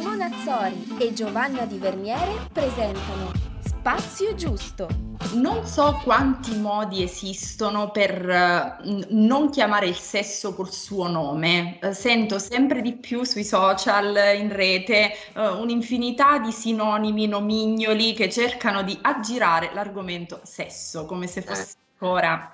Simona Azzori e Giovanna Di Verniere presentano Spazio Giusto. Non so quanti modi esistono per uh, non chiamare il sesso col suo nome. Uh, sento sempre di più sui social, in rete, uh, un'infinità di sinonimi, nomignoli che cercano di aggirare l'argomento sesso come se fosse ancora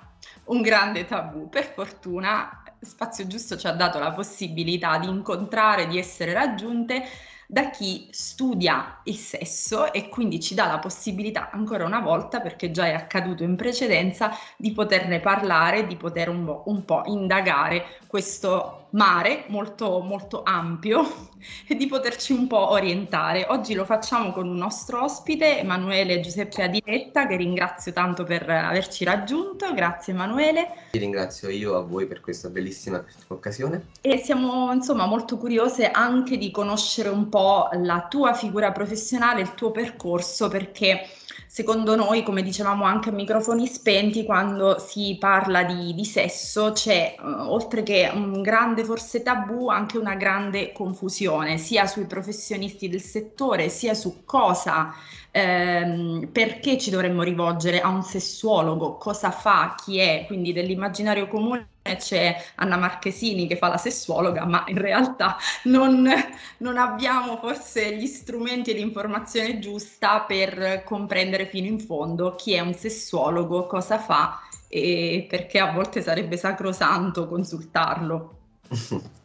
un grande tabù. Per fortuna Spazio Giusto ci ha dato la possibilità di incontrare, di essere raggiunte da chi studia il sesso e quindi ci dà la possibilità ancora una volta, perché già è accaduto in precedenza, di poterne parlare, di poter un po', un po indagare questo mare molto, molto ampio e di poterci un po' orientare. Oggi lo facciamo con un nostro ospite, Emanuele Giuseppe Adiletta, che ringrazio tanto per averci raggiunto. Grazie Emanuele. Ti ringrazio io a voi per questa bellissima occasione. E siamo insomma molto curiose anche di conoscere un po' la tua figura professionale, il tuo percorso, perché secondo noi, come dicevamo anche a microfoni spenti, quando si parla di, di sesso c'è, uh, oltre che un grande forse tabù, anche una grande confusione, sia sui professionisti del settore, sia su cosa ehm, perché ci dovremmo rivolgere a un sessuologo, cosa fa, chi è, quindi dell'immaginario comune c'è Anna Marchesini che fa la sessuologa, ma in realtà non, non abbiamo forse gli strumenti e l'informazione giusta per comprendere fino in fondo chi è un sessuologo, cosa fa e perché a volte sarebbe sacrosanto consultarlo.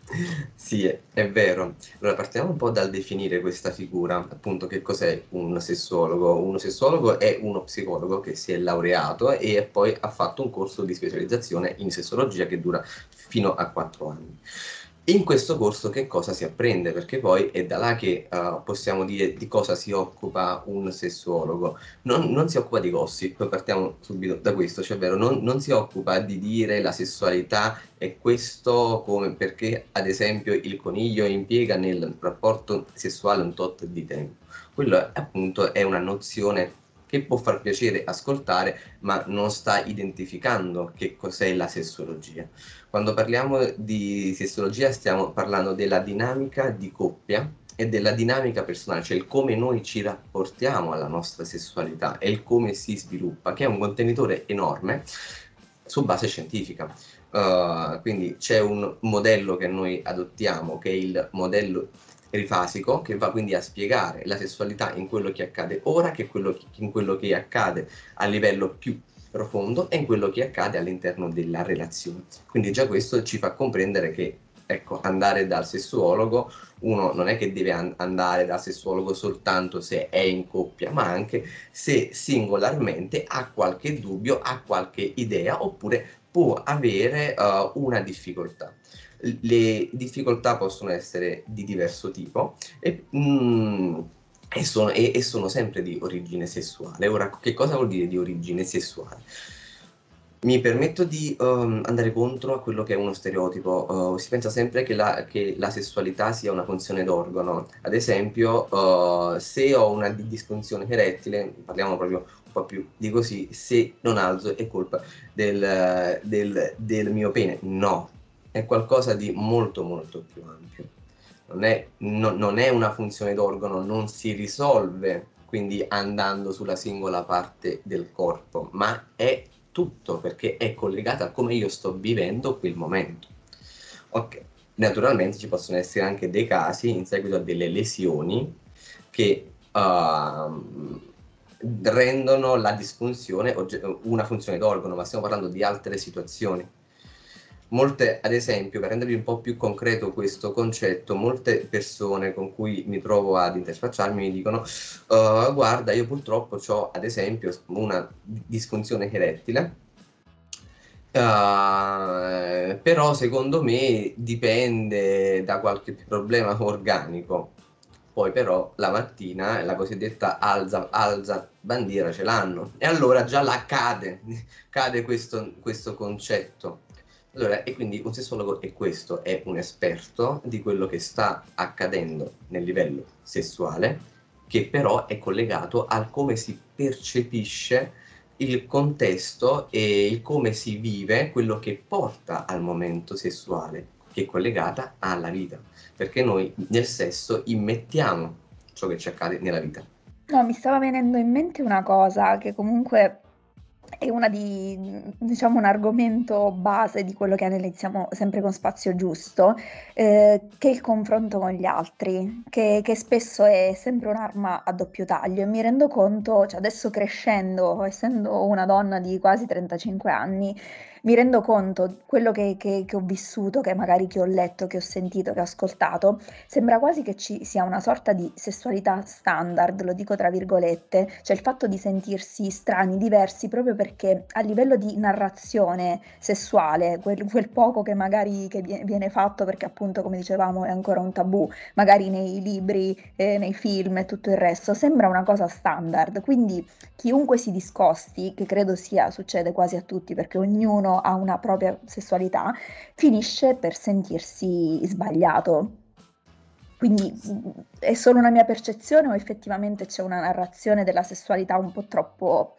Sì, è, è vero. Allora partiamo un po' dal definire questa figura, appunto che cos'è un sessuologo. Uno sessuologo è uno psicologo che si è laureato e poi ha fatto un corso di specializzazione in sessologia che dura fino a quattro anni. In questo corso che cosa si apprende? Perché poi è da là che uh, possiamo dire di cosa si occupa un sessuologo. Non, non, si occupa di gossip, partiamo subito da questo, cioè vero, non, non, si occupa di dire la sessualità è questo come perché ad esempio il coniglio impiega nel rapporto sessuale un tot di tempo. Quello appunto è una nozione che può far piacere ascoltare, ma non sta identificando che cos'è la sessologia. Quando parliamo di sessologia stiamo parlando della dinamica di coppia e della dinamica personale, cioè il come noi ci rapportiamo alla nostra sessualità e il come si sviluppa, che è un contenitore enorme su base scientifica. Uh, quindi c'è un modello che noi adottiamo, che è il modello trifasico che va quindi a spiegare la sessualità in quello che accade ora, che quello in quello che accade a livello più profondo e in quello che accade all'interno della relazione. Quindi già questo ci fa comprendere che ecco, andare dal sessuologo, uno non è che deve an- andare dal sessuologo soltanto se è in coppia, ma anche se singolarmente ha qualche dubbio, ha qualche idea oppure può avere uh, una difficoltà le difficoltà possono essere di diverso tipo e, mm, e, sono, e, e sono sempre di origine sessuale. Ora, che cosa vuol dire di origine sessuale? Mi permetto di um, andare contro a quello che è uno stereotipo. Uh, si pensa sempre che la, che la, sessualità sia una funzione d'organo. Ad esempio, uh, se ho una disfunzione erettile, parliamo proprio un po' più di così, se non alzo è colpa del, del, del mio pene. No, è qualcosa di molto molto più ampio. Non è, no, non è una funzione d'organo, non si risolve quindi andando sulla singola parte del corpo, ma è tutto perché è collegata a come io sto vivendo quel momento. Ok, naturalmente ci possono essere anche dei casi in seguito a delle lesioni che uh, rendono la disfunzione una funzione d'organo, ma stiamo parlando di altre situazioni molte, ad esempio, per rendervi un po' più concreto questo concetto, molte persone con cui mi trovo ad interfacciarmi mi dicono uh, guarda, io purtroppo ho ad esempio una disfunzione erettile, uh, però secondo me dipende da qualche problema organico. Poi però la mattina la cosiddetta alza, alza bandiera ce l'hanno e allora già là cade, cade questo, questo concetto allora, e quindi un sessologo è questo, è un esperto di quello che sta accadendo nel livello sessuale, che però è collegato al come si percepisce il contesto e il come si vive quello che porta al momento sessuale. Che è collegata alla vita, perché noi nel sesso immettiamo ciò che ci accade nella vita. No, mi stava venendo in mente una cosa che comunque è una di, diciamo, un argomento base di quello che analizziamo sempre con spazio giusto, eh, che è il confronto con gli altri, che, che, spesso è sempre un'arma a doppio taglio e mi rendo conto, cioè adesso crescendo, essendo una donna di quasi 35 anni, mi rendo conto, quello che, che, che ho vissuto, che magari che ho letto, che ho sentito, che ho ascoltato, sembra quasi che ci sia una sorta di sessualità standard, lo dico tra virgolette, cioè il fatto di sentirsi strani, diversi, proprio perché a livello di narrazione sessuale, quel, quel poco che magari che viene fatto, perché appunto come dicevamo è ancora un tabù, magari nei libri, eh, nei film e tutto il resto, sembra una cosa standard, quindi chiunque si discosti, che credo sia, succede quasi a tutti, perché ognuno ognuno ha una propria sessualità, finisce per sentirsi sbagliato. Quindi è solo una mia percezione o effettivamente c'è una narrazione della sessualità un po' troppo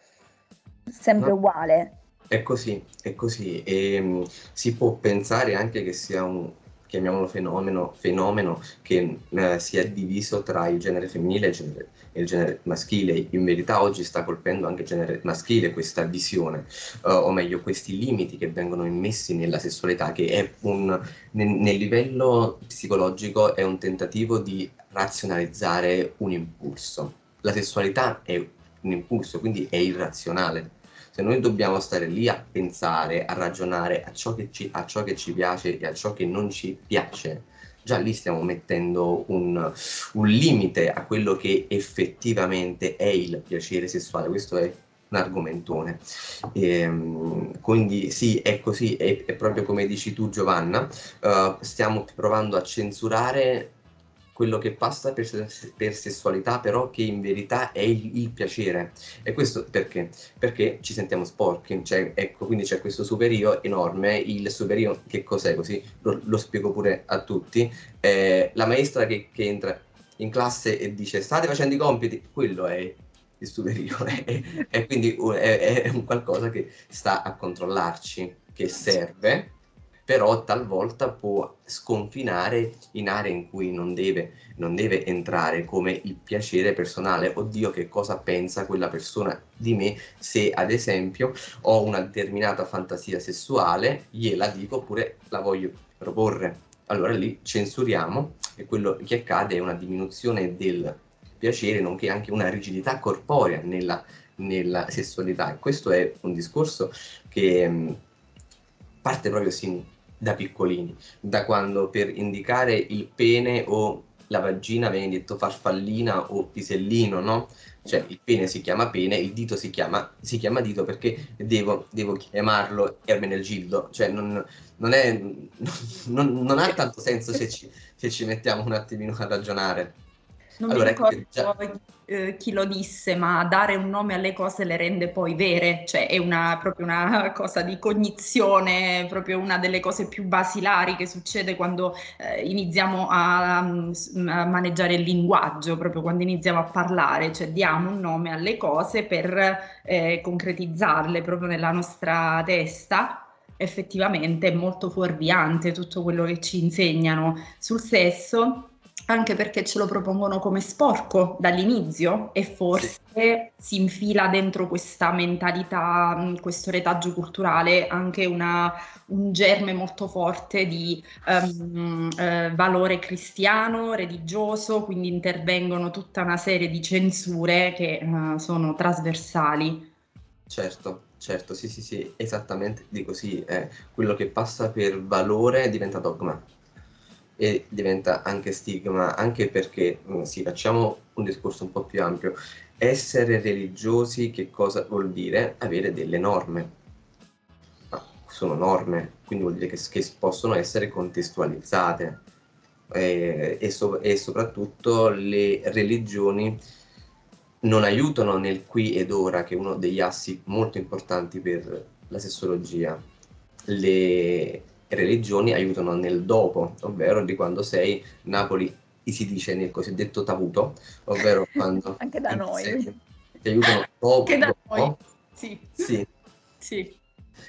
sempre no. uguale? È così, è così. E um, si può pensare anche che sia un, chiamiamolo fenomeno, fenomeno che eh, si è diviso tra il genere femminile e il genere, il genere, maschile. In verità oggi sta colpendo anche il genere maschile questa visione, uh, o meglio questi limiti che vengono immessi nella sessualità, che è un, nel, nel livello psicologico è un tentativo di razionalizzare un impulso. La sessualità è un impulso, quindi è irrazionale se noi dobbiamo stare lì a pensare, a ragionare a ciò che ci, ciò che ci piace e a ciò che non ci piace, già lì stiamo mettendo un, un, limite a quello che effettivamente è il piacere sessuale. Questo è un argomentone. E, ehm, quindi sì, è così, è, è, proprio come dici tu Giovanna, uh, stiamo provando a censurare quello che passa per, per, sessualità, però che in verità è il, il, piacere. E questo perché? Perché ci sentiamo sporchi, cioè, ecco, quindi c'è questo superio enorme, il superio che cos'è così? Lo, lo spiego pure a tutti. Eh, la maestra che, che, entra in classe e dice state facendo i compiti, quello è il superiore e quindi è, è un qualcosa che sta a controllarci, che serve però talvolta può sconfinare in aree in cui non deve, non deve entrare, come il piacere personale. Oddio, che cosa pensa quella persona di me se ad esempio ho una determinata fantasia sessuale, gliela dico oppure la voglio proporre. Allora lì censuriamo e quello che accade è una diminuzione del piacere, nonché anche una rigidità corporea nella, nella sessualità. Questo è un discorso che mh, parte proprio sin da piccolini, da quando per indicare il pene o la vagina viene detto farfallina o pisellino, no? Cioè il pene si chiama pene, il dito si chiama, si chiama dito perché devo, devo chiamarlo Ermenegildo, cioè non, non, è, non, non ha tanto senso se ci, se ci mettiamo un attimino a ragionare. Non allora, mi ricordo già... eh, chi lo disse, ma dare un nome alle cose le rende poi vere, cioè è una, proprio una cosa di cognizione, proprio una delle cose più basilari che succede quando eh, iniziamo a, a, maneggiare il linguaggio, proprio quando iniziamo a parlare, cioè diamo un nome alle cose per eh, concretizzarle proprio nella nostra testa. Effettivamente è molto fuorviante tutto quello che ci insegnano. Sul sesso anche perché ce lo propongono come sporco dall'inizio e forse sì. si infila dentro questa mentalità, questo retaggio culturale, anche una, un germe molto forte di um, uh, valore cristiano, religioso, quindi intervengono tutta una serie di censure che uh, sono trasversali. Certo, certo, sì, sì, sì, esattamente di così. Eh, quello che passa per valore diventa dogma e diventa anche stigma, anche perché, mm, sì, facciamo un discorso un po' più ampio, essere religiosi che cosa vuol dire? Avere delle norme. Ma sono norme, quindi vuol dire che, che possono essere contestualizzate e, e, so, e soprattutto le religioni non aiutano nel qui ed ora, che è uno degli assi molto importanti per la sessologia. Le, religioni aiutano nel dopo, ovvero di quando sei Napoli si dice nel cosiddetto tavuto, ovvero quando... Anche da noi. Ti aiutano dopo. Anche da noi, sì. Sì. sì.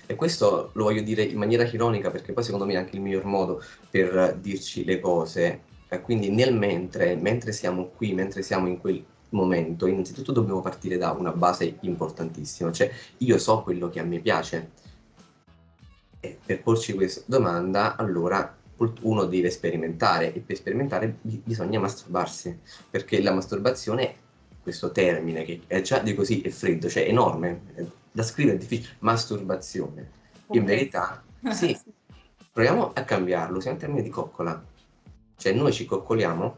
E questo lo voglio dire in maniera ironica perché poi secondo me è anche il miglior modo per dirci le cose. E quindi nel mentre, mentre siamo qui, mentre siamo in quel momento, innanzitutto dobbiamo partire da una base importantissima, cioè io so quello che a me piace. E per porci questa domanda, allora uno deve sperimentare e per sperimentare bisogna masturbarsi, perché la masturbazione, questo termine che è già di così è freddo, cioè enorme, da scrivere è difficile, masturbazione. Okay. In verità, sì, proviamo a cambiarlo, usiamo il termine di coccola. Cioè noi ci coccoliamo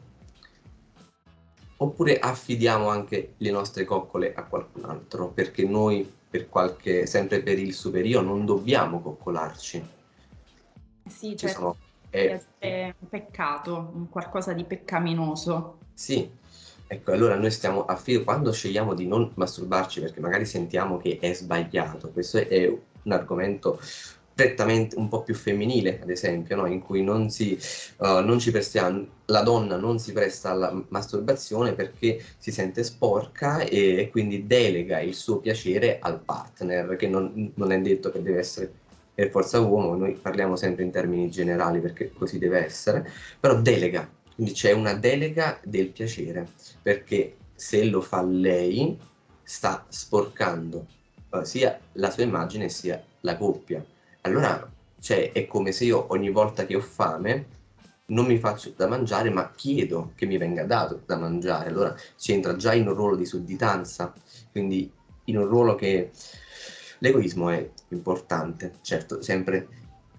oppure affidiamo anche le nostre coccole a qualcun altro, perché noi per qualche, sempre per il superiore, non dobbiamo coccolarci. Sì, cioè, sono, è, è un peccato, un qualcosa di peccaminoso. Sì, ecco, allora noi stiamo a filo, quando scegliamo di non masturbarci perché magari sentiamo che è sbagliato, questo è un argomento prettamente un po' più femminile, ad esempio, no? in cui non, si, uh, non ci prestiamo, la donna non si presta alla masturbazione perché si sente sporca e, e quindi delega il suo piacere al partner, che non, non, è detto che deve essere per forza uomo, noi parliamo sempre in termini generali perché così deve essere, però delega, quindi c'è una delega del piacere, perché se lo fa lei sta sporcando uh, sia la sua immagine sia la coppia allora cioè, è come se io ogni volta che ho fame non mi faccio da mangiare, ma chiedo che mi venga dato da mangiare. Allora si entra già in un ruolo di sudditanza, quindi in un ruolo che l'egoismo è importante, certo, sempre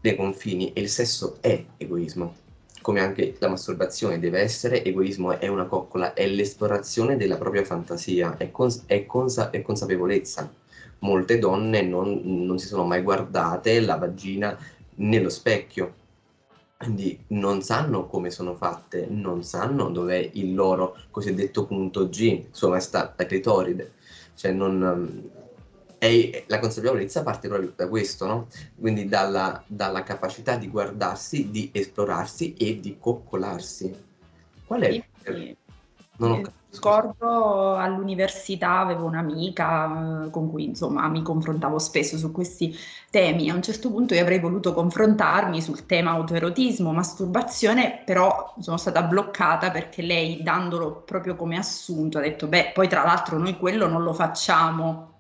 dei confini e il sesso è egoismo, come anche la masturbazione deve essere, egoismo è una coccola, è l'esplorazione della propria fantasia, è, cons- è, consa- è consapevolezza molte donne non, non si sono mai guardate la vagina nello specchio quindi non sanno come sono fatte, non sanno dov'è il loro cosiddetto punto G, insomma sta la clitoride, cioè non, è, la consapevolezza parte proprio da questo, no? quindi dalla, dalla, capacità di guardarsi, di esplorarsi e di coccolarsi. Qual è? Sì, non. Ricordo all'università avevo un'amica eh, con cui insomma mi confrontavo spesso su questi temi. A un certo punto io avrei voluto confrontarmi sul tema autoerotismo, masturbazione, però sono stata bloccata perché lei, dandolo proprio come assunto, ha detto: Beh, poi tra l'altro noi quello non lo facciamo.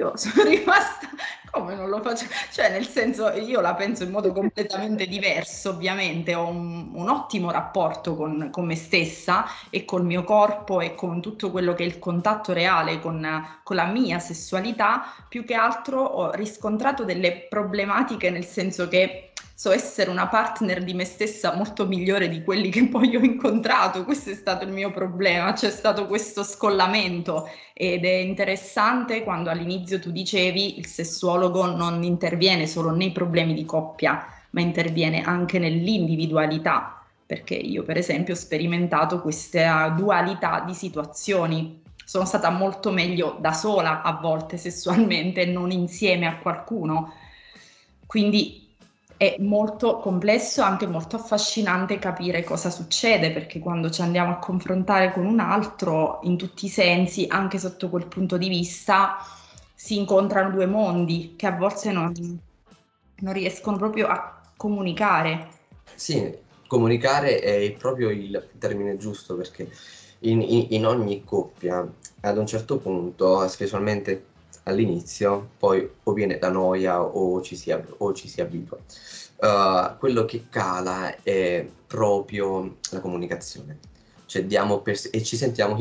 Io sono rimasta come non lo faccio? Cioè, nel senso, io la penso in modo completamente diverso, ovviamente, ho un, un ottimo rapporto con, con, me stessa e col mio corpo e con tutto quello che è il contatto reale con, con la mia sessualità, più che altro ho riscontrato delle problematiche nel senso che so essere una partner di me stessa molto migliore di quelli che poi ho incontrato. Questo è stato il mio problema, c'è stato questo scollamento ed è interessante quando all'inizio tu dicevi il sessuologo non interviene solo nei problemi di coppia, ma interviene anche nell'individualità, perché io per esempio ho sperimentato questa dualità di situazioni sono stata molto meglio da sola a volte sessualmente, non insieme a qualcuno. Quindi è molto complesso, anche molto affascinante capire cosa succede, perché quando ci andiamo a confrontare con un altro, in tutti i sensi, anche sotto quel punto di vista, si incontrano due mondi che a volte non, non riescono proprio a comunicare. Sì, comunicare è proprio il termine giusto perché in, in, in ogni coppia ad un certo punto, specialmente all'inizio, poi o viene la noia o ci si, o ci si abitua. Uh, quello che cala è proprio la comunicazione. Cioè diamo per, e ci sentiamo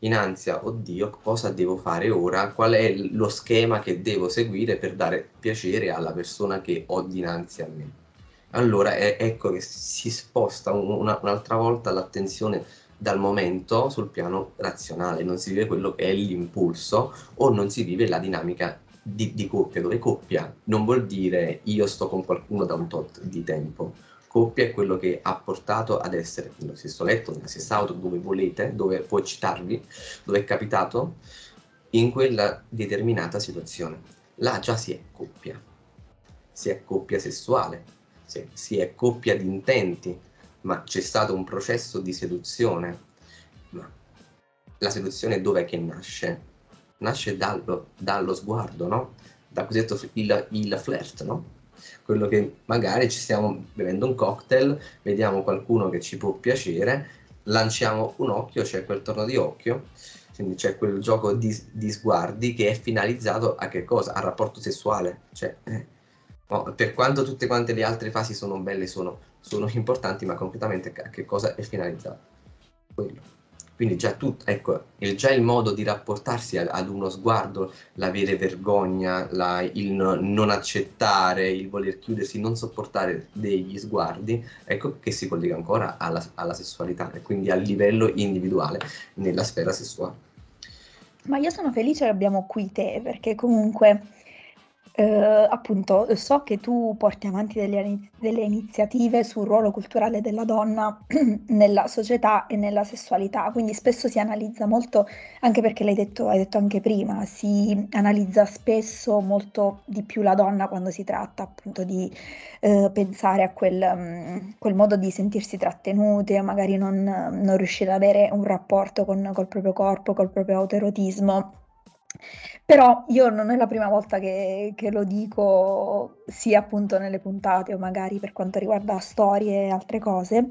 in ansia, oddio, cosa devo fare ora? Qual è lo schema che devo seguire per dare piacere alla persona che ho dinanzi a me? Allora è, ecco che si sposta una, un'altra volta l'attenzione dal momento sul piano razionale, non si vive quello che è l'impulso o non si vive la dinamica di, di, coppia, dove coppia non vuol dire io sto con qualcuno da un tot di tempo. Coppia è quello che ha portato ad essere nello stesso letto, nella stessa auto, dove volete, dove può citarvi, dove è capitato, in quella determinata situazione. Là già si è coppia, si è coppia sessuale, si, si è coppia di intenti, ma c'è stato un processo di seduzione. Ma la seduzione dov'è che nasce? Nasce dallo, dallo sguardo, no? da cosiddetto il, il flirt, no? Quello che magari ci stiamo bevendo un cocktail, vediamo qualcuno che ci può piacere, lanciamo un occhio, c'è quel torno di occhio, quindi c'è quel gioco di, di, sguardi che è finalizzato a che cosa? Al rapporto sessuale. Cioè, eh, no, per quanto tutte quante le altre fasi sono belle, sono, sono importanti, ma concretamente a che cosa è finalizzato? Quello. Quindi già, tutto, ecco, il, già il modo di rapportarsi ad, ad uno sguardo, l'avere vergogna, la, il non accettare, il voler chiudersi, non sopportare degli sguardi, ecco che si collega ancora alla, alla sessualità e quindi al livello individuale nella sfera sessuale. Ma io sono felice che abbiamo qui te perché comunque eh, appunto, so che tu porti avanti delle, delle iniziative sul ruolo culturale della donna nella società e nella sessualità, quindi spesso si analizza molto, anche perché l'hai detto, hai detto anche prima, si analizza spesso molto di più la donna quando si tratta appunto di eh, pensare a quel, um, quel, modo di sentirsi trattenute, magari non, non riuscire ad avere un rapporto con, col proprio corpo, col proprio autoerotismo però io non è la prima volta che, che, lo dico, sia appunto nelle puntate o magari per quanto riguarda storie e altre cose.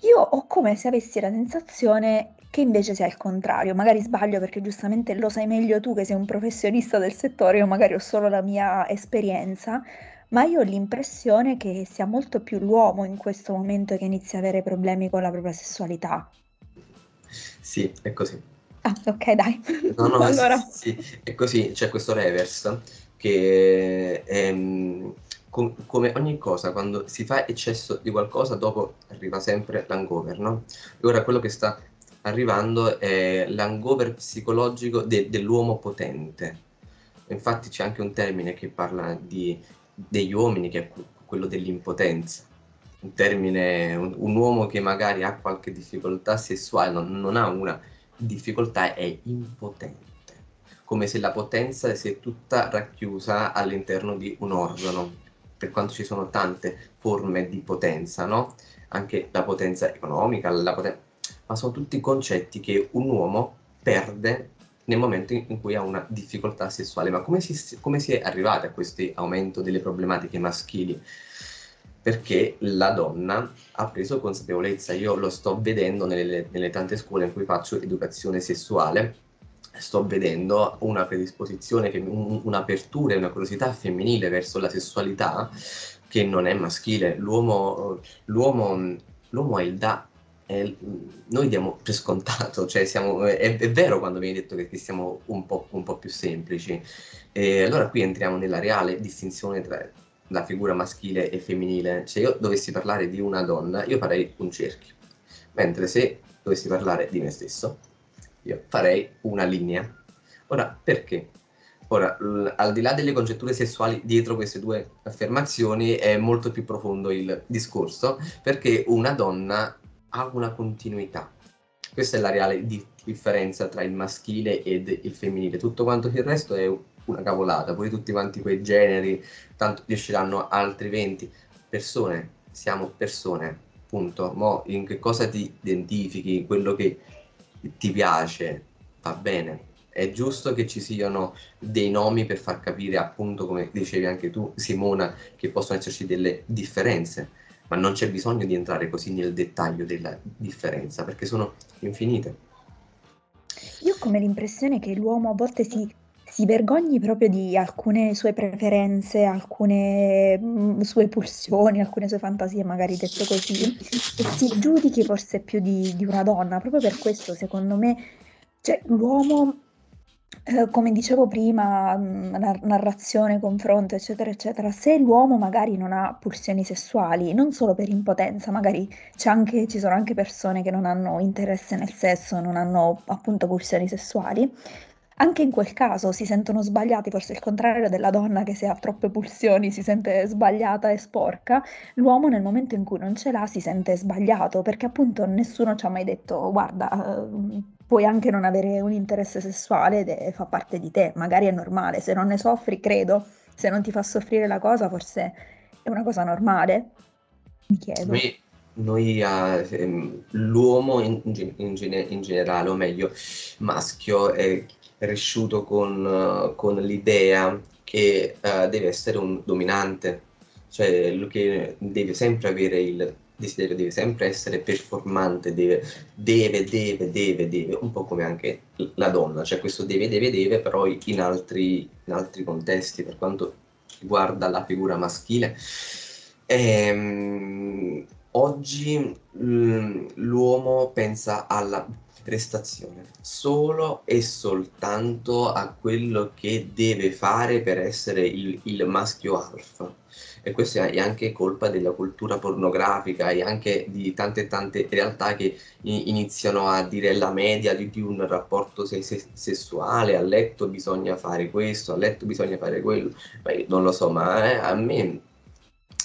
Io ho come se avessi la sensazione che invece sia il contrario. Magari sbaglio perché giustamente lo sai meglio tu che sei un professionista del settore, io magari ho solo la mia esperienza, ma io ho l'impressione che sia molto più l'uomo in questo momento che inizia a avere problemi con la propria sessualità. Sì, è così. Ah, ok, dai. No, no, allora. sì, sì, è così, c'è questo reverse che è, ehm, com- come ogni cosa, quando si fa eccesso di qualcosa, dopo arriva sempre l'hangover, no? E ora quello che sta arrivando è l'hangover psicologico de- dell'uomo potente. Infatti c'è anche un termine che parla di, degli uomini, che è quello dell'impotenza. Un termine, un, un uomo che magari ha qualche difficoltà sessuale, non, non ha una difficoltà è impotente, come se la potenza sia tutta racchiusa all'interno di un organo, per quanto ci sono tante forme di potenza, no? Anche la potenza economica, la poten- ma sono tutti concetti che un uomo perde nel momento in cui ha una difficoltà sessuale. Ma come si, come si è arrivati a questo aumento delle problematiche maschili? Perché la donna ha preso consapevolezza. Io lo sto vedendo nelle, nelle, tante scuole in cui faccio educazione sessuale, sto vedendo una predisposizione, un'apertura e una curiosità femminile verso la sessualità che non è maschile. L'uomo, l'uomo, l'uomo è il da. Noi diamo per scontato, cioè siamo, è, è, vero quando viene detto che, che siamo un po', un po' più semplici. E allora qui entriamo nella reale distinzione tra, la figura maschile e femminile, se io dovessi parlare di una donna, io farei un cerchio, mentre se dovessi parlare di me stesso, io farei una linea. Ora, perché? Ora, al di là delle congetture sessuali dietro queste due affermazioni, è molto più profondo il discorso, perché una donna ha una continuità. Questa è la reale di- differenza tra il maschile ed il femminile. Tutto quanto il resto è una cavolata, poi tutti quanti quei generi, tanto riusciranno altri 20 persone, siamo persone, punto. Mo in che cosa ti identifichi, quello che ti piace, va bene. È giusto che ci siano dei nomi per far capire, appunto, come dicevi anche tu, Simona, che possono esserci delle differenze, ma non c'è bisogno di entrare così nel dettaglio della differenza, perché sono infinite. Io ho come l'impressione che l'uomo a volte si si vergogni proprio di alcune sue preferenze, alcune mm, sue pulsioni, alcune sue fantasie, magari detto così, e si giudichi forse più di, di una donna. Proprio per questo, secondo me, cioè, l'uomo, eh, come dicevo prima, mh, mm, narrazione, confronto, eccetera, eccetera, se l'uomo magari non ha pulsioni sessuali, non solo per impotenza, magari anche, ci sono anche persone che non hanno interesse nel sesso, non hanno appunto pulsioni sessuali anche in quel caso si sentono sbagliati, forse il contrario della donna che se ha troppe pulsioni si sente sbagliata e sporca, l'uomo nel momento in cui non ce l'ha si sente sbagliato perché appunto nessuno ci ha mai detto guarda, eh, puoi anche non avere un interesse sessuale ed fa parte di te, magari è normale, se non ne soffri credo, se non ti fa soffrire la cosa forse è una cosa normale, mi chiedo. Noi, noi uh, l'uomo in, in, in, in, generale, o meglio, maschio, è cresciuto con, con l'idea che uh, deve essere un dominante, cioè che deve sempre avere il desiderio, deve sempre essere performante, deve, deve, deve, deve, deve, un po' come anche la donna, cioè questo deve, deve, deve, però in altri, in altri contesti, per quanto riguarda la figura maschile. Ehm, oggi mm, l'uomo pensa alla prestazione, solo e soltanto a quello che deve fare per essere il, il maschio alfa. E questo è anche colpa della cultura pornografica e anche di tante tante realtà che iniziano a dire la media di, di un rapporto se- se- sessuale, a letto bisogna fare questo, a letto bisogna fare quello. Beh, non lo so, ma eh, a me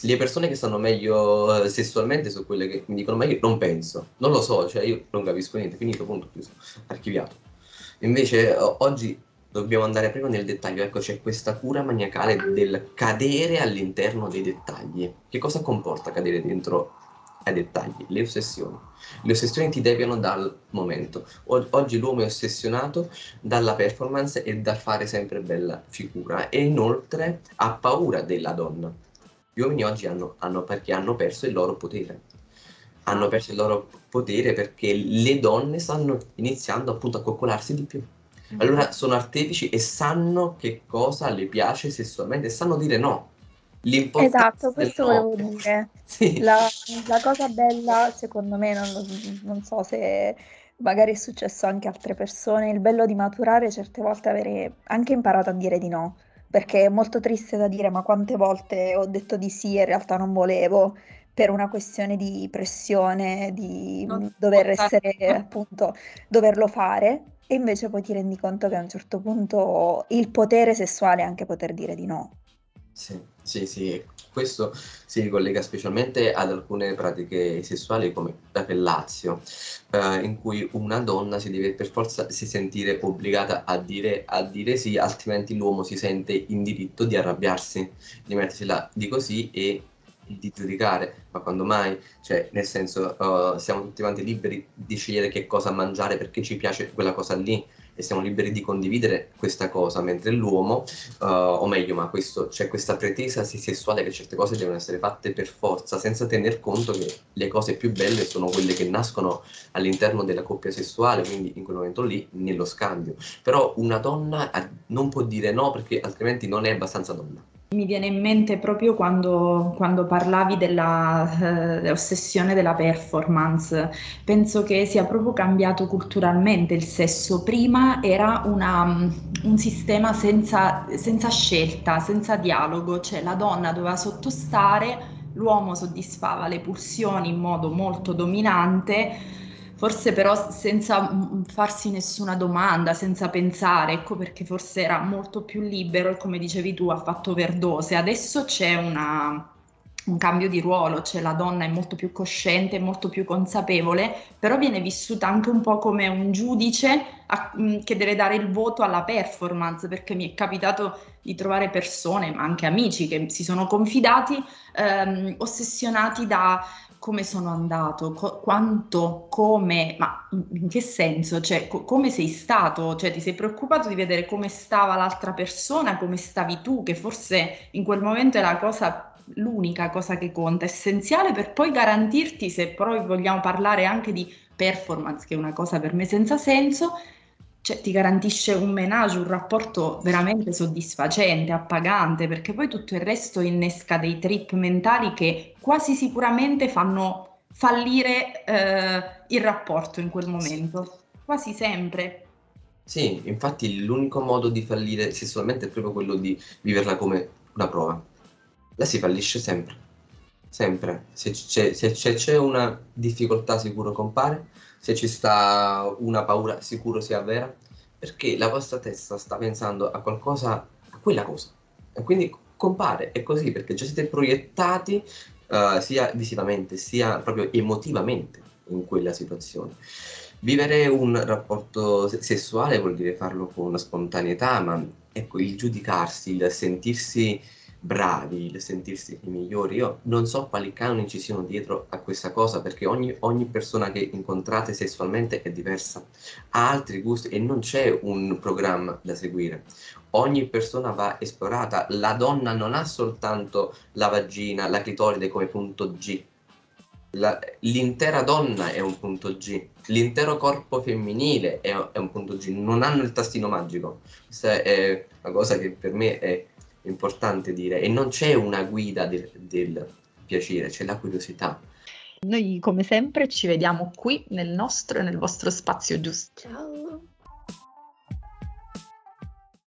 le persone che stanno meglio eh, sessualmente sono quelle che mi dicono ma io non penso, non lo so, cioè io non capisco niente, finito, punto, chiuso, archiviato. Invece oggi dobbiamo andare proprio nel dettaglio, ecco c'è questa cura maniacale del cadere all'interno dei dettagli. Che cosa comporta cadere dentro ai dettagli? Le ossessioni. Le ossessioni ti deviano dal momento. O- oggi l'uomo è ossessionato dalla performance e dal fare sempre bella figura e inoltre ha paura della donna gli uomini oggi hanno, hanno, perché hanno perso il loro potere. Hanno perso il loro potere perché le donne stanno iniziando appunto a coccolarsi di più. Mm. Allora sono artefici e sanno che cosa le piace sessualmente, sanno dire no. Esatto, questo no. volevo dire. Sì. La, la, cosa bella, secondo me, non, non, so se magari è successo anche a altre persone, il bello di maturare certe volte avere anche imparato a dire di no perché è molto triste da dire, ma quante volte ho detto di sì e in realtà non volevo per una questione di pressione, di non dover essere appunto, doverlo fare. E invece poi ti rendi conto che a un certo punto il potere sessuale è anche poter dire di no. Sì, sì, sì, questo si ricollega specialmente ad alcune pratiche sessuali come la fellazio, eh, in cui una donna si deve per forza si sentire obbligata a dire, a dire sì, altrimenti l'uomo si sente in diritto di arrabbiarsi, di mettersi là di così e di giudicare, ma quando mai? Cioè, nel senso, uh, siamo tutti quanti liberi di scegliere che cosa mangiare perché ci piace quella cosa lì e siamo liberi di condividere questa cosa, mentre l'uomo, uh, o meglio, ma questo, c'è questa pretesa sessuale che certe cose devono essere fatte per forza, senza tener conto che le cose più belle sono quelle che nascono all'interno della coppia sessuale, quindi in quel momento lì, nello scambio. Però una donna non può dire no perché altrimenti non è abbastanza donna. Mi viene in mente proprio quando, quando parlavi dell'ossessione eh, della performance, penso che sia proprio cambiato culturalmente il sesso. Prima era una, un sistema senza, senza scelta, senza dialogo, cioè la donna doveva sottostare, l'uomo soddisfava le pulsioni in modo molto dominante forse però senza farsi nessuna domanda, senza pensare, ecco perché forse era molto più libero e come dicevi tu ha fatto overdose. Adesso c'è una, un cambio di ruolo, cioè la donna è molto più cosciente, molto più consapevole, però viene vissuta anche un po' come un giudice a, che deve dare il voto alla performance, perché mi è capitato di trovare persone, ma anche amici che si sono confidati, ehm, ossessionati da come sono andato, co- quanto, come, ma in che senso? Cioè, co- come sei stato? Cioè, ti sei preoccupato di vedere come stava l'altra persona, come stavi tu, che forse in quel momento è la cosa, l'unica cosa che conta, essenziale per poi garantirti, se poi vogliamo parlare anche di performance, che è una cosa per me senza senso, cioè, ti garantisce un menage, un rapporto veramente soddisfacente, appagante, perché poi tutto il resto innesca dei trip mentali che quasi sicuramente fanno fallire eh, il rapporto in quel momento, quasi sempre. Sì, infatti l'unico modo di fallire sessualmente è proprio quello di viverla come una prova. La si fallisce sempre, sempre. Se c'è, se c'è una difficoltà sicuro compare, se ci sta una paura sicuro sia vera, perché la vostra testa sta pensando a qualcosa, a quella cosa. E quindi compare, è così, perché già siete proiettati uh, sia visivamente sia proprio emotivamente in quella situazione. Vivere un rapporto sessuale vuol dire farlo con spontaneità, ma ecco, il giudicarsi, il sentirsi bravi, il sentirsi i migliori. Io non so quali canoni ci siano dietro a questa cosa perché ogni, ogni persona che incontrate sessualmente è diversa, ha altri gusti e non c'è un programma da seguire. Ogni persona va esplorata. La donna non ha soltanto la vagina, la clitoride come punto G. La, l'intera donna è un punto G, l'intero corpo femminile è, è un punto G, non hanno il tastino magico. Questa è una cosa che per me è importante dire, e non c'è una guida del, del piacere, c'è la curiosità. Noi come sempre ci vediamo qui nel nostro e nel vostro spazio giusto. Ciao!